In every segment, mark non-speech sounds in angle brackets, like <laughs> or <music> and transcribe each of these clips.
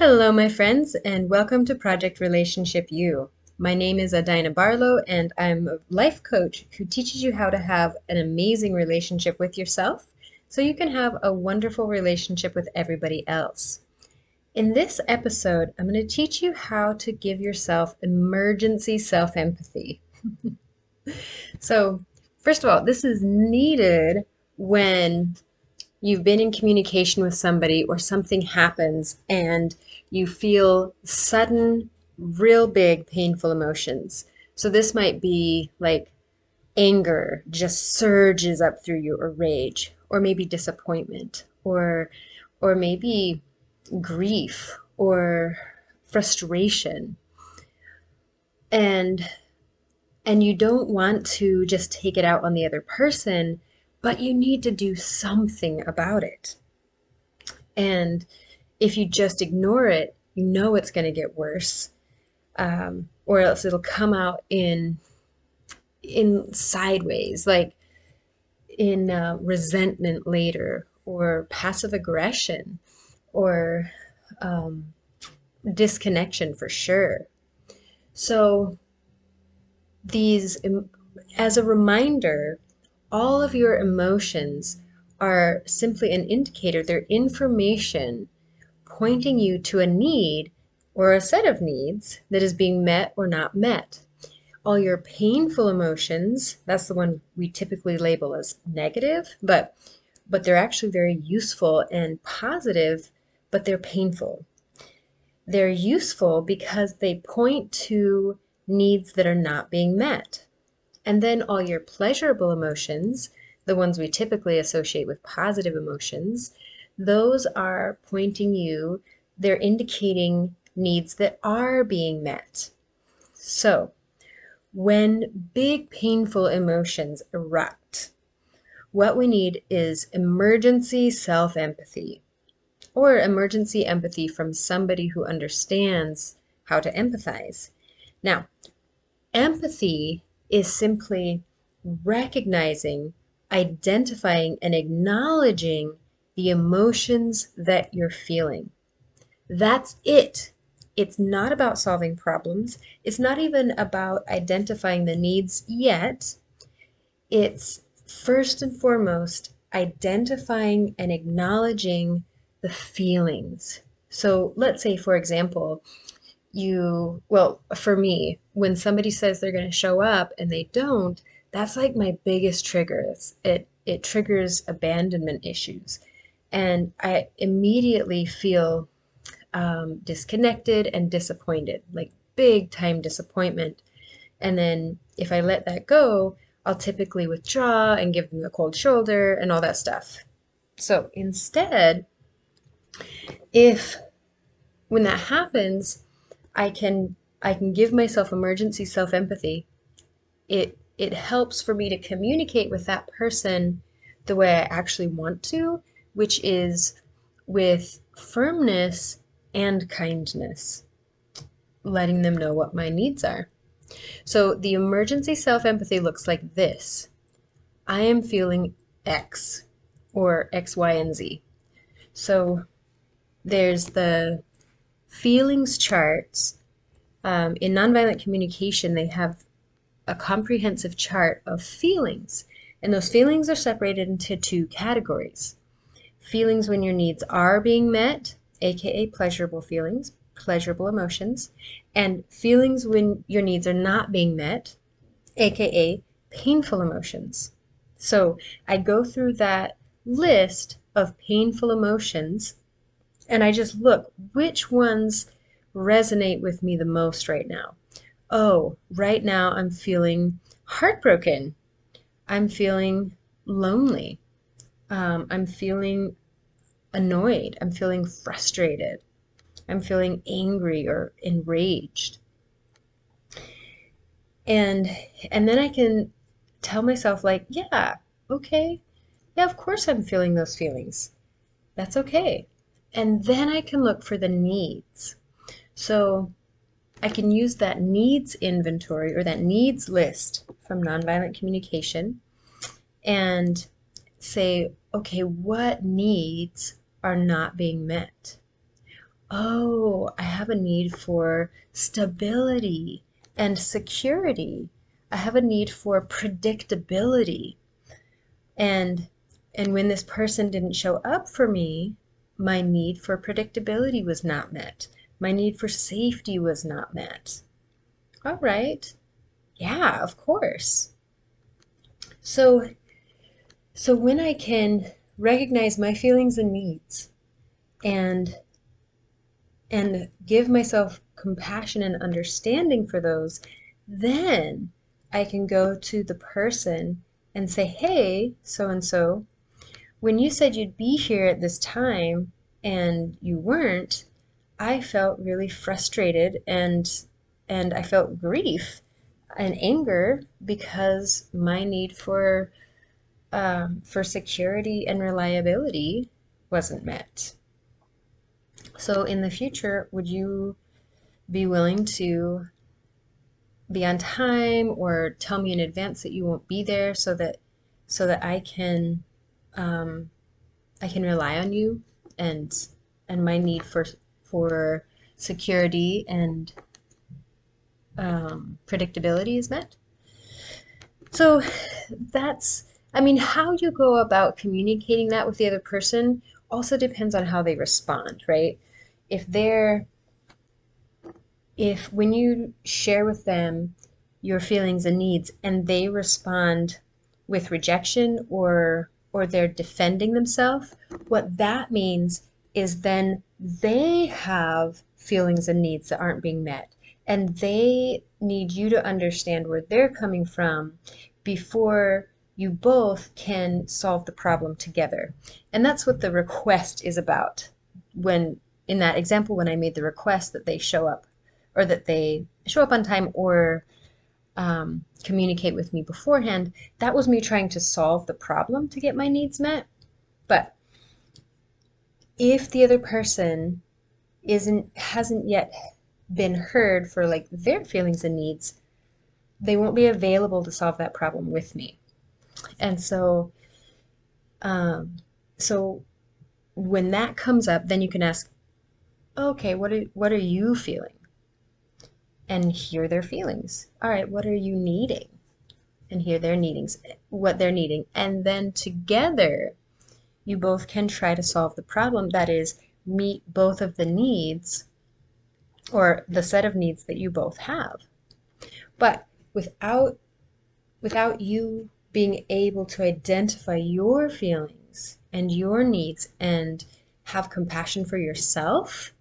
Hello, my friends, and welcome to Project Relationship U. My name is Adina Barlow, and I'm a life coach who teaches you how to have an amazing relationship with yourself so you can have a wonderful relationship with everybody else. In this episode, I'm going to teach you how to give yourself emergency self empathy. <laughs> so, first of all, this is needed when you've been in communication with somebody or something happens and you feel sudden, real big, painful emotions. So this might be like anger just surges up through you or rage or maybe disappointment or or maybe grief or frustration and and you don't want to just take it out on the other person but you need to do something about it. And if you just ignore it, you know it's going to get worse, um, or else it'll come out in in sideways, like in uh, resentment later, or passive aggression, or um, disconnection for sure. So these, as a reminder, all of your emotions are simply an indicator, they're information pointing you to a need or a set of needs that is being met or not met. All your painful emotions, that's the one we typically label as negative, but but they're actually very useful and positive, but they're painful. They're useful because they point to needs that are not being met. And then all your pleasurable emotions, the ones we typically associate with positive emotions, those are pointing you, they're indicating needs that are being met. So, when big painful emotions erupt, what we need is emergency self empathy or emergency empathy from somebody who understands how to empathize. Now, empathy is simply recognizing, identifying, and acknowledging the emotions that you're feeling. That's it. It's not about solving problems. It's not even about identifying the needs yet. It's first and foremost identifying and acknowledging the feelings. So let's say, for example, you, well, for me, when somebody says they're going to show up and they don't, that's like my biggest trigger. it it triggers abandonment issues, and I immediately feel um, disconnected and disappointed, like big time disappointment. And then if I let that go, I'll typically withdraw and give them the cold shoulder and all that stuff. So instead, if when that happens, I can I can give myself emergency self-empathy. It it helps for me to communicate with that person the way I actually want to, which is with firmness and kindness, letting them know what my needs are. So the emergency self empathy looks like this I am feeling X or X, Y, and Z. So there's the feelings charts. Um, in nonviolent communication, they have a comprehensive chart of feelings, and those feelings are separated into two categories feelings when your needs are being met, aka pleasurable feelings, pleasurable emotions, and feelings when your needs are not being met, aka painful emotions. So I go through that list of painful emotions and I just look which ones resonate with me the most right now. Oh, right now I'm feeling heartbroken. I'm feeling lonely. Um, I'm feeling annoyed. I'm feeling frustrated. I'm feeling angry or enraged. And and then I can tell myself like, yeah, okay. Yeah, of course I'm feeling those feelings. That's okay. And then I can look for the needs. So I can use that needs inventory or that needs list from nonviolent communication and say, okay, what needs are not being met? oh, I have a need for stability and security. I have a need for predictability. And and when this person didn't show up for me, my need for predictability was not met. My need for safety was not met. All right. Yeah, of course. So so when I can recognize my feelings and needs and and give myself compassion and understanding for those, then I can go to the person and say, hey, so and so, when you said you'd be here at this time and you weren't, I felt really frustrated and and I felt grief and anger because my need for um, for security and reliability wasn't met. So in the future, would you be willing to be on time or tell me in advance that you won't be there so that so that I can um, I can rely on you and and my need for for security and um, predictability is met. So that's I mean how you go about communicating that with the other person also depends on how they respond, right? If they're if when you share with them your feelings and needs and they respond with rejection or or they're defending themselves, what that means is then they have feelings and needs that aren't being met. And they need you to understand where they're coming from before you both can solve the problem together. And that's what the request is about. When in that example, when I made the request that they show up or that they show up on time or um, communicate with me beforehand, that was me trying to solve the problem to get my needs met. But if the other person isn't hasn't yet been heard for like their feelings and needs, they won't be available to solve that problem with me. And so um, so when that comes up, then you can ask, okay, what are what are you feeling? and hear their feelings. All right, what are you needing? And hear their needings, what they're needing. And then together, you both can try to solve the problem. That is, meet both of the needs or the set of needs that you both have. But without without you being able to identify your feelings and your needs and have compassion for yourself,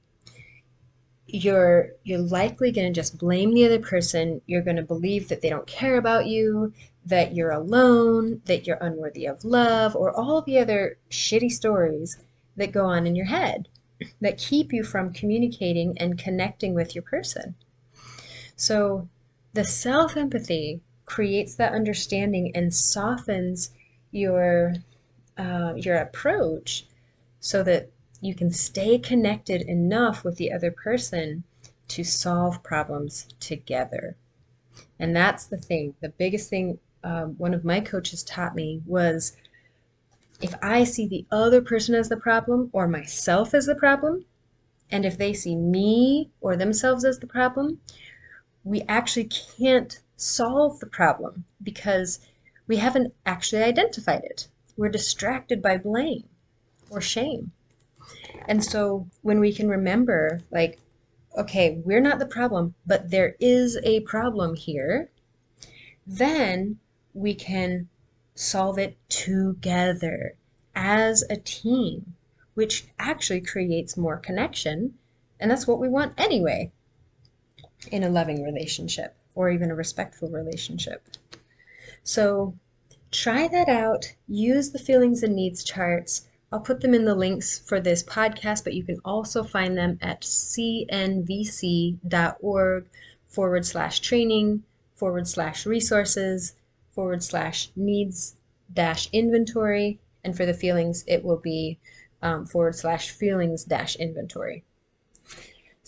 you're you're likely going to just blame the other person. You're going to believe that they don't care about you that you're alone that you're unworthy of love or all the other shitty stories that go on in your head that keep you from communicating and connecting with your person. So the self empathy creates that understanding and softens your uh, your approach so that you can stay connected enough with the other person to solve problems together. And that's the thing. The biggest thing um, one of my coaches taught me was if I see the other person as the problem or myself as the problem, and if they see me or themselves as the problem, we actually can't solve the problem because we haven't actually identified it. We're distracted by blame or shame. And so when we can remember, like, okay, we're not the problem, but there is a problem here, then we can solve it together as a team, which actually creates more connection. And that's what we want anyway in a loving relationship or even a respectful relationship. So try that out. Use the feelings and needs charts I'll put them in the links for this podcast, but you can also find them at cnvc.org forward slash training forward slash resources forward slash needs dash inventory. And for the feelings, it will be um, forward slash feelings dash inventory.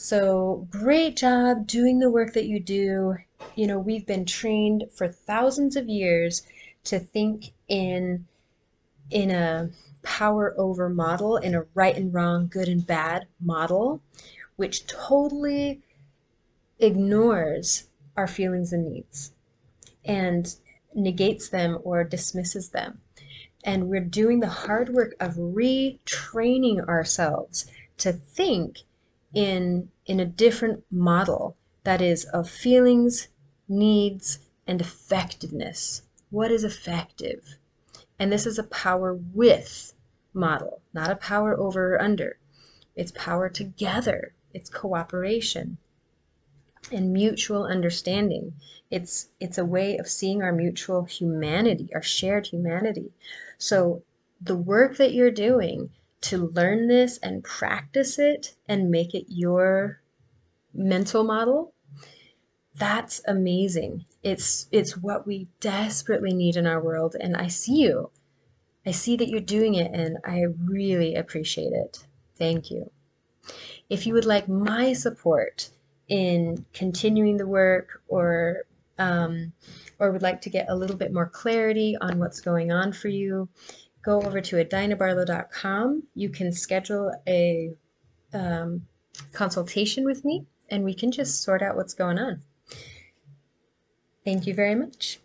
So great job doing the work that you do. You know, we've been trained for thousands of years to think in in a power over model in a right and wrong, good and bad model, which totally ignores our feelings and needs and negates them or dismisses them. And we're doing the hard work of retraining ourselves to think in, in a different model that is of feelings, needs, and effectiveness. What is effective? And this is a power with model, not a power over or under. It's power together, it's cooperation and mutual understanding. It's it's a way of seeing our mutual humanity, our shared humanity. So the work that you're doing to learn this and practice it and make it your mental model, that's amazing. It's it's what we desperately need in our world and I see you. I see that you're doing it and I really appreciate it. Thank you. If you would like my support in continuing the work or um, or would like to get a little bit more clarity on what's going on for you, go over to adinabarlow.com. You can schedule a um, consultation with me and we can just sort out what's going on. Thank you very much.